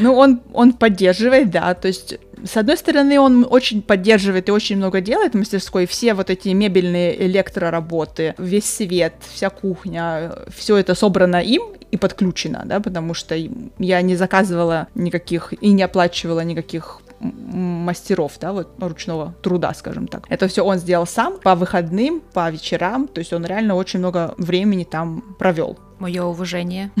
Ну, он, он поддерживает, да, то есть с одной стороны, он очень поддерживает и очень много делает в мастерской. Все вот эти мебельные электроработы, весь свет, вся кухня, все это собрано им и подключено, да, потому что я не заказывала никаких и не оплачивала никаких мастеров, да, вот ручного труда, скажем так. Это все он сделал сам по выходным, по вечерам, то есть он реально очень много времени там провел. Мое уважение. [LAUGHS]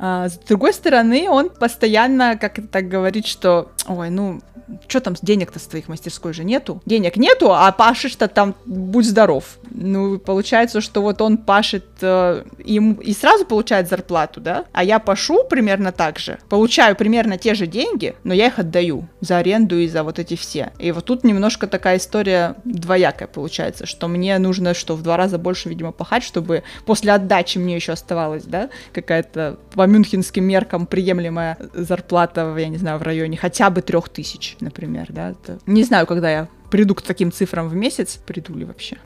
А, с другой стороны, он постоянно как то так говорит, что, ой, ну, что там, денег-то с твоих мастерской же нету? Денег нету, а пашешь-то там, будь здоров. Ну, получается, что вот он пашет э, им и сразу получает зарплату, да? А я пашу примерно так же, получаю примерно те же деньги, но я их отдаю за аренду и за вот эти все. И вот тут немножко такая история двоякая получается, что мне нужно, что в два раза больше, видимо, пахать, чтобы после отдачи мне еще оставалась, да, какая-то по мюнхенским меркам приемлемая зарплата, я не знаю, в районе хотя бы трех тысяч например, да. Это... Не знаю, когда я приду к таким цифрам в месяц, приду ли вообще.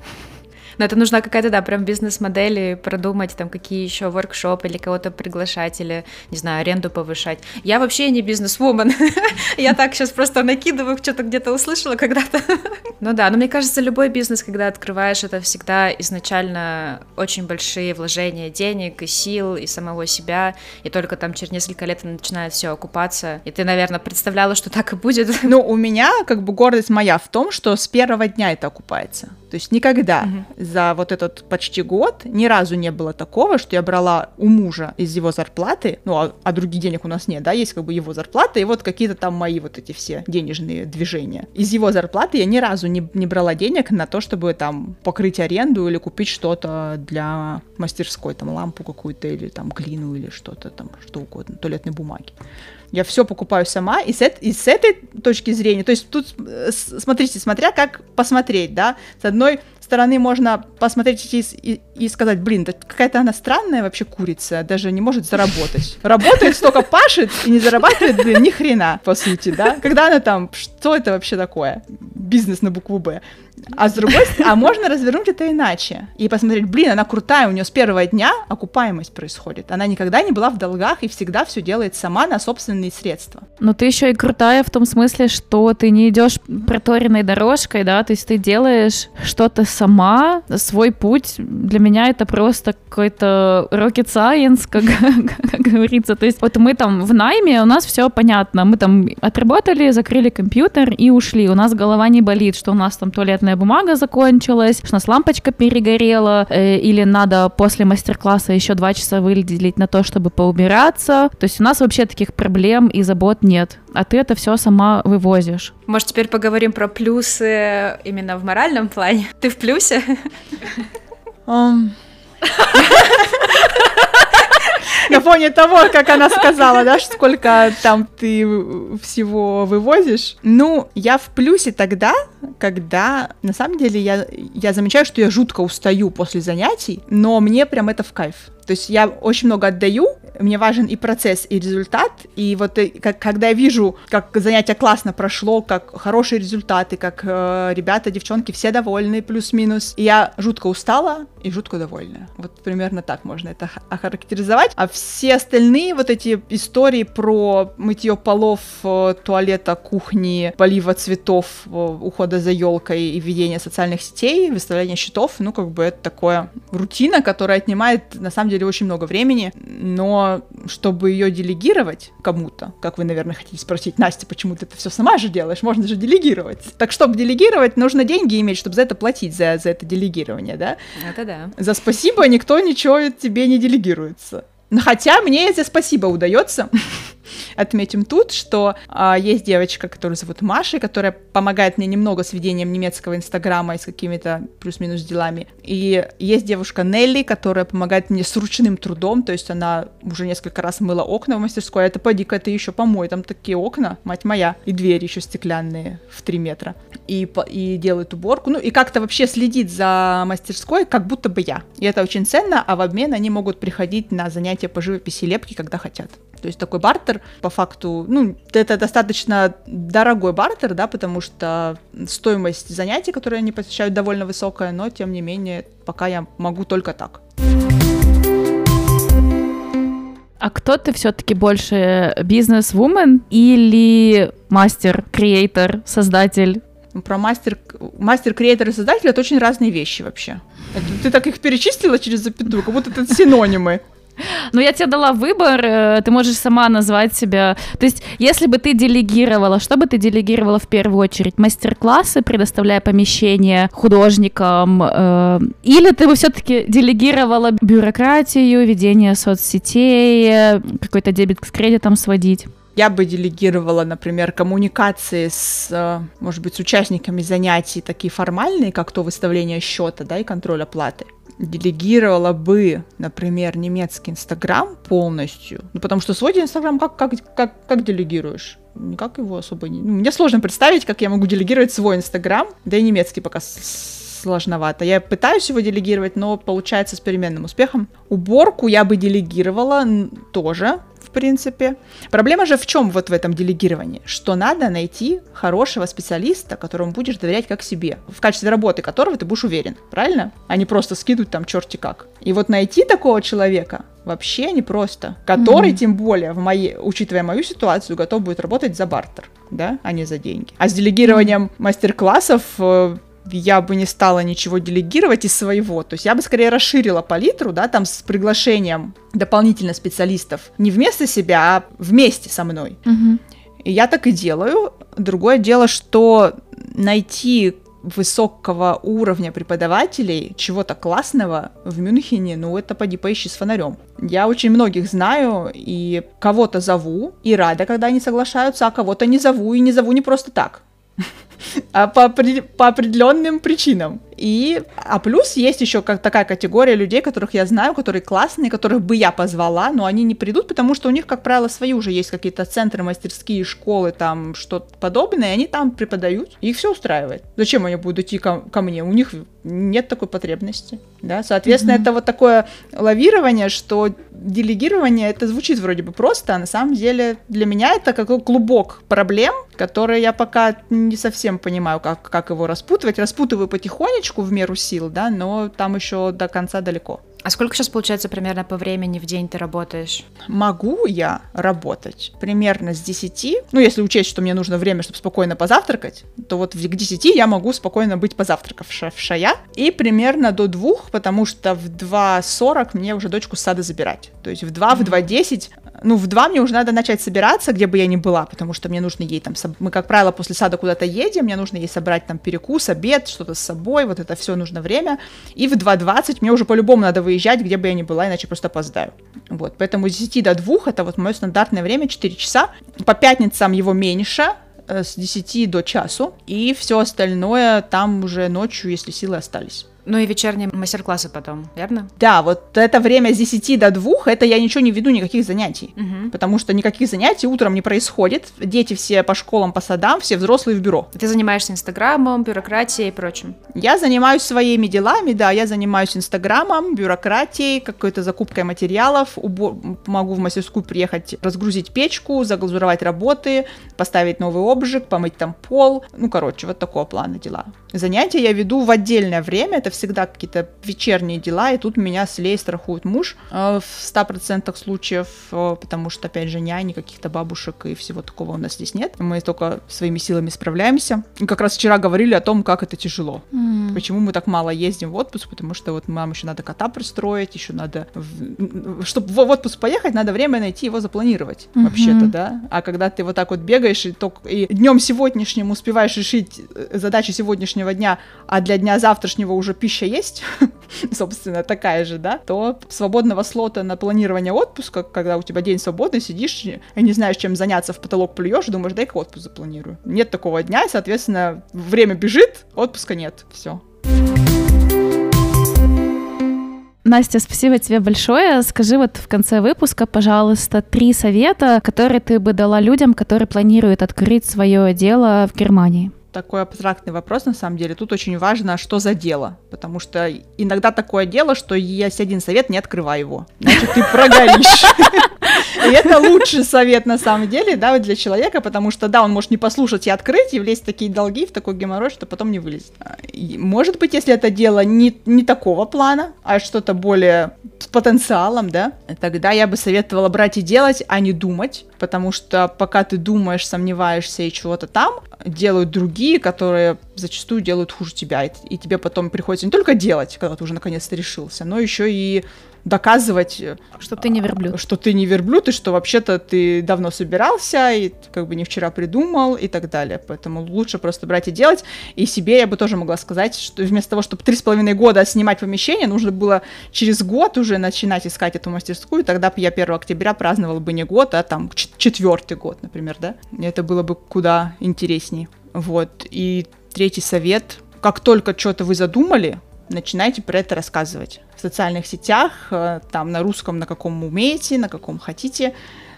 Но это нужна какая-то, да, прям бизнес-модель, продумать там какие еще воркшопы или кого-то приглашать, или, не знаю, аренду повышать. Я вообще не бизнес-вумен. [LAUGHS] Я так сейчас просто накидываю, что-то где-то услышала когда-то. [LAUGHS] Ну да, но мне кажется, любой бизнес, когда открываешь, это всегда изначально очень большие вложения денег и сил, и самого себя, и только там через несколько лет начинает все окупаться. И ты, наверное, представляла, что так и будет. Ну, у меня как бы гордость моя в том, что с первого дня это окупается. То есть никогда угу. за вот этот почти год ни разу не было такого, что я брала у мужа из его зарплаты, ну, а, а других денег у нас нет, да, есть как бы его зарплата, и вот какие-то там мои вот эти все денежные движения. Из его зарплаты я ни разу не, не брала денег на то, чтобы там покрыть аренду или купить что-то для мастерской, там лампу какую-то или там глину или что-то там, что угодно, туалетной бумаги. Я все покупаю сама, и с, и с этой точки зрения, то есть тут, э, смотрите, смотря как посмотреть, да, с одной стороны можно посмотреть и, и, и сказать, блин, да какая-то она странная вообще курица, даже не может заработать. Работает, столько пашет и не зарабатывает, блин, ни хрена, по сути, да. Когда она там, что это вообще такое? Бизнес на букву «Б». А с другой стороны, а можно развернуть это иначе и посмотреть, блин, она крутая, у нее с первого дня окупаемость происходит. Она никогда не была в долгах и всегда все делает сама на собственные средства. Но ты еще и крутая в том смысле, что ты не идешь проторенной дорожкой, да, то есть ты делаешь что-то сама, свой путь. Для меня это просто какой-то rocket science, как, [LAUGHS] как говорится. То есть вот мы там в найме, у нас все понятно. Мы там отработали, закрыли компьютер и ушли. У нас голова не болит, что у нас там туалетная туалетная бумага закончилась, что у нас лампочка перегорела, э, или надо после мастер-класса еще два часа выделить на то, чтобы поубираться. То есть у нас вообще таких проблем и забот нет. А ты это все сама вывозишь. Может, теперь поговорим про плюсы именно в моральном плане? Ты в плюсе? Um... [LAUGHS] на фоне того, как она сказала, да, сколько там ты всего вывозишь. Ну, я в плюсе тогда, когда, на самом деле, я, я замечаю, что я жутко устаю после занятий, но мне прям это в кайф. То есть я очень много отдаю, мне важен и процесс, и результат. И вот и, как, когда я вижу, как занятие классно прошло, как хорошие результаты, как э, ребята, девчонки все довольны, плюс-минус, я жутко устала и жутко довольна. Вот примерно так можно это охарактеризовать. А все остальные вот эти истории про мытье полов, э, туалета, кухни, полива цветов, э, ухода за елкой и ведение социальных сетей, выставление счетов, ну как бы это такое рутина, которая отнимает на самом деле очень много времени, но чтобы ее делегировать кому-то, как вы, наверное, хотите спросить, Настя, почему ты это все сама же делаешь, можно же делегировать. Так чтобы делегировать, нужно деньги иметь, чтобы за это платить, за, за это делегирование, да? Это да. За спасибо никто ничего тебе не делегируется. Хотя мне за спасибо удается. [LAUGHS] Отметим тут, что а, есть девочка, которую зовут Маша, которая помогает мне немного с ведением немецкого инстаграма и с какими-то плюс-минус делами. И есть девушка Нелли, которая помогает мне с ручным трудом, то есть она уже несколько раз мыла окна в мастерской, это поди-ка ты еще помой, там такие окна, мать моя, и двери еще стеклянные в 3 метра. И, и делает уборку, ну и как-то вообще следит за мастерской, как будто бы я. И это очень ценно, а в обмен они могут приходить на занятия по живописи лепки, когда хотят. То есть такой бартер, по факту, ну, это достаточно дорогой бартер, да, потому что стоимость занятий, которые они посещают, довольно высокая, но, тем не менее, пока я могу только так. А кто ты все-таки больше бизнес-вумен или мастер, креатор, создатель? Про мастер, мастер, креатор и создатель это очень разные вещи вообще. Это, ты так их перечислила через запятую, как будто это синонимы. Ну, я тебе дала выбор, э, ты можешь сама назвать себя. То есть, если бы ты делегировала, что бы ты делегировала в первую очередь? Мастер-классы, предоставляя помещение художникам? Э, или ты бы все-таки делегировала бюрократию, ведение соцсетей, какой-то дебет с кредитом сводить? Я бы делегировала, например, коммуникации с, э, может быть, с участниками занятий такие формальные, как то выставление счета, да, и контроль оплаты делегировала бы, например, немецкий Инстаграм полностью, ну, потому что свой Инстаграм как, как, как, как делегируешь? Никак его особо не... Ну, мне сложно представить, как я могу делегировать свой Инстаграм, да и немецкий пока сложновато. Я пытаюсь его делегировать, но получается с переменным успехом. Уборку я бы делегировала тоже, в принципе. Проблема же в чем вот в этом делегировании? Что надо найти хорошего специалиста, которому будешь доверять как себе, в качестве работы которого ты будешь уверен, правильно? А не просто скидывать там черти как. И вот найти такого человека вообще непросто, который, mm-hmm. тем более, в моей, учитывая мою ситуацию, готов будет работать за бартер, да, а не за деньги. А с делегированием mm-hmm. мастер-классов э, я бы не стала ничего делегировать из своего. То есть я бы скорее расширила палитру, да, там с приглашением дополнительно специалистов не вместо себя, а вместе со мной. Угу. И я так и делаю. Другое дело, что найти высокого уровня преподавателей, чего-то классного в Мюнхене, ну это поди поищи с фонарем. Я очень многих знаю и кого-то зову, и рада, когда они соглашаются, а кого-то не зову, и не зову не просто так [LAUGHS] [LAUGHS] а по, по определенным причинам. И, а плюс есть еще как такая категория людей, которых я знаю, которые классные, которых бы я позвала, но они не придут, потому что у них, как правило, свои уже есть какие-то центры, мастерские, школы, там что-то подобное, и они там преподают, и их все устраивает. Зачем они будут идти ко, ко мне? У них нет такой потребности, да, соответственно, mm-hmm. это вот такое лавирование, что делегирование, это звучит вроде бы просто, а на самом деле для меня это как клубок проблем, которые я пока не совсем понимаю, как, как его распутывать, распутываю потихонечку, потихонечку в меру сил, да, но там еще до конца далеко. А сколько сейчас, получается, примерно по времени в день ты работаешь? Могу я работать примерно с 10. Ну, если учесть, что мне нужно время, чтобы спокойно позавтракать, то вот к 10 я могу спокойно быть позавтракавшая. И примерно до 2, потому что в 2.40 мне уже дочку с сада забирать. То есть в 2, в 2.10 ну, в два мне уже надо начать собираться, где бы я ни была, потому что мне нужно ей там, мы, как правило, после сада куда-то едем, мне нужно ей собрать там перекус, обед, что-то с собой, вот это все нужно время, и в 2.20 мне уже по-любому надо выезжать, где бы я ни была, иначе просто опоздаю. Вот, поэтому с 10 до 2 это вот мое стандартное время, 4 часа. По пятницам его меньше, э, с 10 до часу, и все остальное там уже ночью, если силы остались. Ну и вечерние мастер-классы потом, верно? Да, вот это время с 10 до 2, это я ничего не веду, никаких занятий. Угу. Потому что никаких занятий утром не происходит. Дети все по школам, по садам, все взрослые в бюро. Ты занимаешься Инстаграмом, бюрократией и прочим? Я занимаюсь своими делами, да, я занимаюсь Инстаграмом, бюрократией, какой-то закупкой материалов, убор... могу в мастерскую приехать, разгрузить печку, заглазуровать работы, поставить новый обжиг, помыть там пол. Ну, короче, вот такого плана дела. Занятия я веду в отдельное время, это всегда какие-то вечерние дела, и тут меня с лей страхует муж э, в 100% случаев, э, потому что, опять же, няни, каких-то бабушек и всего такого у нас здесь нет. Мы только своими силами справляемся. И как раз вчера говорили о том, как это тяжело. Mm. Почему мы так мало ездим в отпуск, потому что вот нам еще надо кота пристроить, еще надо... В... Чтобы в отпуск поехать, надо время найти его запланировать, mm-hmm. вообще-то, да? А когда ты вот так вот бегаешь и, только... и днем сегодняшним успеваешь решить э, задачи сегодняшнего дня, а для дня завтрашнего уже пища есть, [LAUGHS] собственно, такая же, да, то свободного слота на планирование отпуска, когда у тебя день свободный, сидишь и не знаешь, чем заняться, в потолок плюешь, думаешь, дай-ка отпуск запланирую. Нет такого дня, и, соответственно, время бежит, отпуска нет, все. Настя, спасибо тебе большое. Скажи вот в конце выпуска, пожалуйста, три совета, которые ты бы дала людям, которые планируют открыть свое дело в Германии такой абстрактный вопрос, на самом деле. Тут очень важно, что за дело. Потому что иногда такое дело, что есть один совет, не открывай его. Значит, ты прогоришь. [LAUGHS] И это лучший совет, на самом деле, да, для человека, потому что, да, он может не послушать и открыть, и влезть в такие долги, в такой геморрой, что потом не вылезет. И, может быть, если это дело не, не такого плана, а что-то более с потенциалом, да, тогда я бы советовала брать и делать, а не думать, потому что пока ты думаешь, сомневаешься и чего-то там, делают другие, которые зачастую делают хуже тебя, и, и тебе потом приходится не только делать, когда ты уже наконец-то решился, но еще и доказывать, э, что ты не верблюд. Что ты не верблюд, и что вообще-то ты давно собирался, и как бы не вчера придумал, и так далее. Поэтому лучше просто брать и делать. И себе я бы тоже могла сказать, что вместо того, чтобы три с половиной года снимать помещение, нужно было через год уже начинать искать эту мастерскую, тогда бы я 1 октября праздновала бы не год, а там четвертый год, например, да. И это было бы куда интересней. Вот. И третий совет. Как только что-то вы задумали, начинайте про это рассказывать в социальных сетях, э, там на русском, на каком умеете, на каком хотите,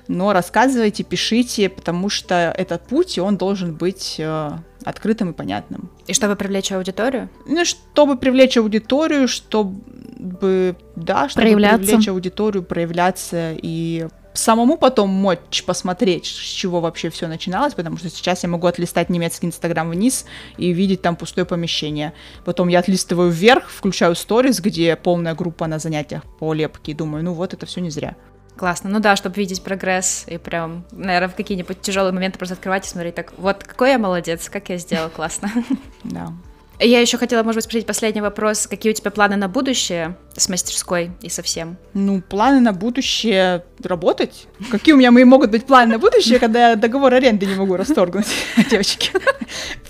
но рассказывайте, пишите, потому что этот путь, он должен быть э, открытым и понятным. И чтобы привлечь аудиторию? Ну, чтобы привлечь аудиторию, чтобы, да, чтобы привлечь аудиторию, проявляться и самому потом мочь посмотреть, с чего вообще все начиналось, потому что сейчас я могу отлистать немецкий инстаграм вниз и видеть там пустое помещение. Потом я отлистываю вверх, включаю сторис, где полная группа на занятиях по лепке, и думаю, ну вот это все не зря. Классно. Ну да, чтобы видеть прогресс и прям, наверное, в какие-нибудь тяжелые моменты просто открывать и смотреть так, вот какой я молодец, как я сделал, классно. Да. Я еще хотела, может быть, спросить последний вопрос. Какие у тебя планы на будущее с мастерской и со всем? Ну, планы на будущее работать. Какие у меня мои могут быть планы на будущее, когда я договор аренды не могу расторгнуть, [LAUGHS] девочки?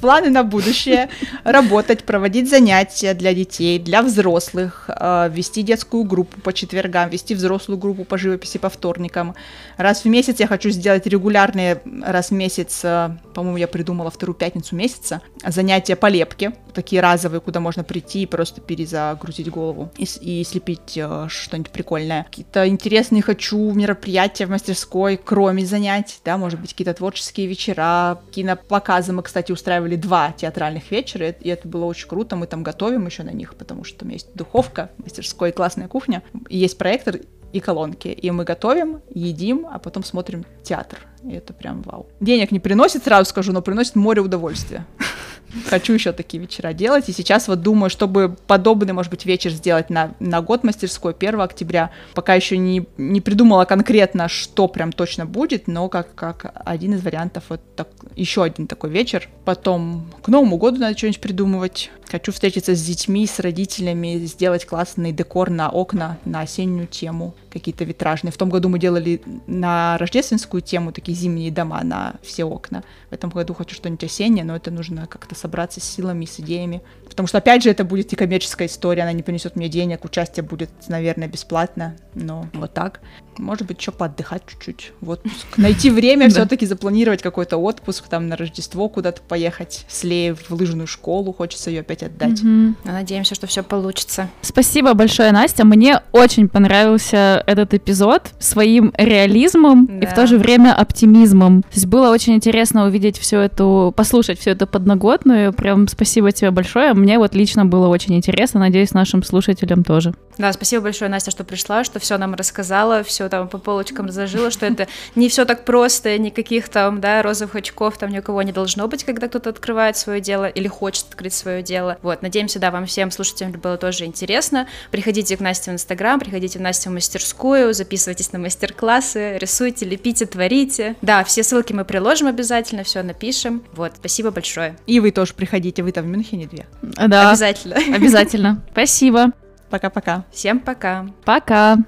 Планы на будущее — работать, проводить занятия для детей, для взрослых, э, вести детскую группу по четвергам, вести взрослую группу по живописи по вторникам. Раз в месяц я хочу сделать регулярные, раз в месяц, э, по-моему, я придумала вторую пятницу месяца, занятия по лепке, такие разовые, куда можно прийти и просто перезагрузить голову и, и слепить э, что-нибудь прикольное. Какие-то интересные хочу мероприятия в мастерской, кроме занятий, да, может быть, какие-то творческие вечера, кинопоказы. Мы, кстати, устраивали два театральных вечера, и это было очень круто, мы там готовим еще на них, потому что там есть духовка, мастерской, классная кухня, есть проектор, и колонки. И мы готовим, едим, а потом смотрим театр. И это прям вау. Денег не приносит, сразу скажу, но приносит море удовольствия. [LAUGHS] Хочу еще такие вечера делать. И сейчас вот думаю, чтобы подобный, может быть, вечер сделать на, на год мастерской 1 октября. Пока еще не, не придумала конкретно, что прям точно будет, но как, как один из вариантов вот так, еще один такой вечер. Потом к Новому году надо что-нибудь придумывать. Хочу встретиться с детьми, с родителями, сделать классный декор на окна, на осеннюю тему, какие-то витражные. В том году мы делали на рождественскую тему такие зимние дома на все окна. В этом году хочу что-нибудь осеннее, но это нужно как-то собраться с силами, с идеями. Потому что, опять же, это будет и коммерческая история, она не принесет мне денег, участие будет, наверное, бесплатно, но вот так. Может быть, еще поотдыхать чуть-чуть в отпуск. [LAUGHS] Найти время, все-таки запланировать какой-то отпуск, там, на Рождество куда-то поехать, слеев в лыжную школу, хочется ее опять отдать. Надеемся, что все получится. Спасибо большое, Настя. Мне очень понравился этот эпизод своим реализмом и в то же время оптимизмом. То есть было очень интересно увидеть всю эту, послушать всю эту подноготную. Прям спасибо тебе большое. Мне вот лично было очень интересно. Надеюсь, нашим слушателям тоже. Да, спасибо большое, Настя, что пришла, что все нам рассказала, все там по полочкам разложила, что это не все так просто, никаких там, да, розовых очков там ни у кого не должно быть, когда кто-то открывает свое дело или хочет открыть свое дело. Вот, надеемся, да, вам всем слушателям было тоже интересно. Приходите к Насте в Инстаграм, приходите в Настю в мастерскую, записывайтесь на мастер-классы, рисуйте, лепите, творите. Да, все ссылки мы приложим обязательно, все напишем. Вот, спасибо большое. И вы тоже приходите, вы там в Мюнхене две. Да. Обязательно. Обязательно. [LAUGHS] Спасибо. Пока-пока. Всем пока. Пока.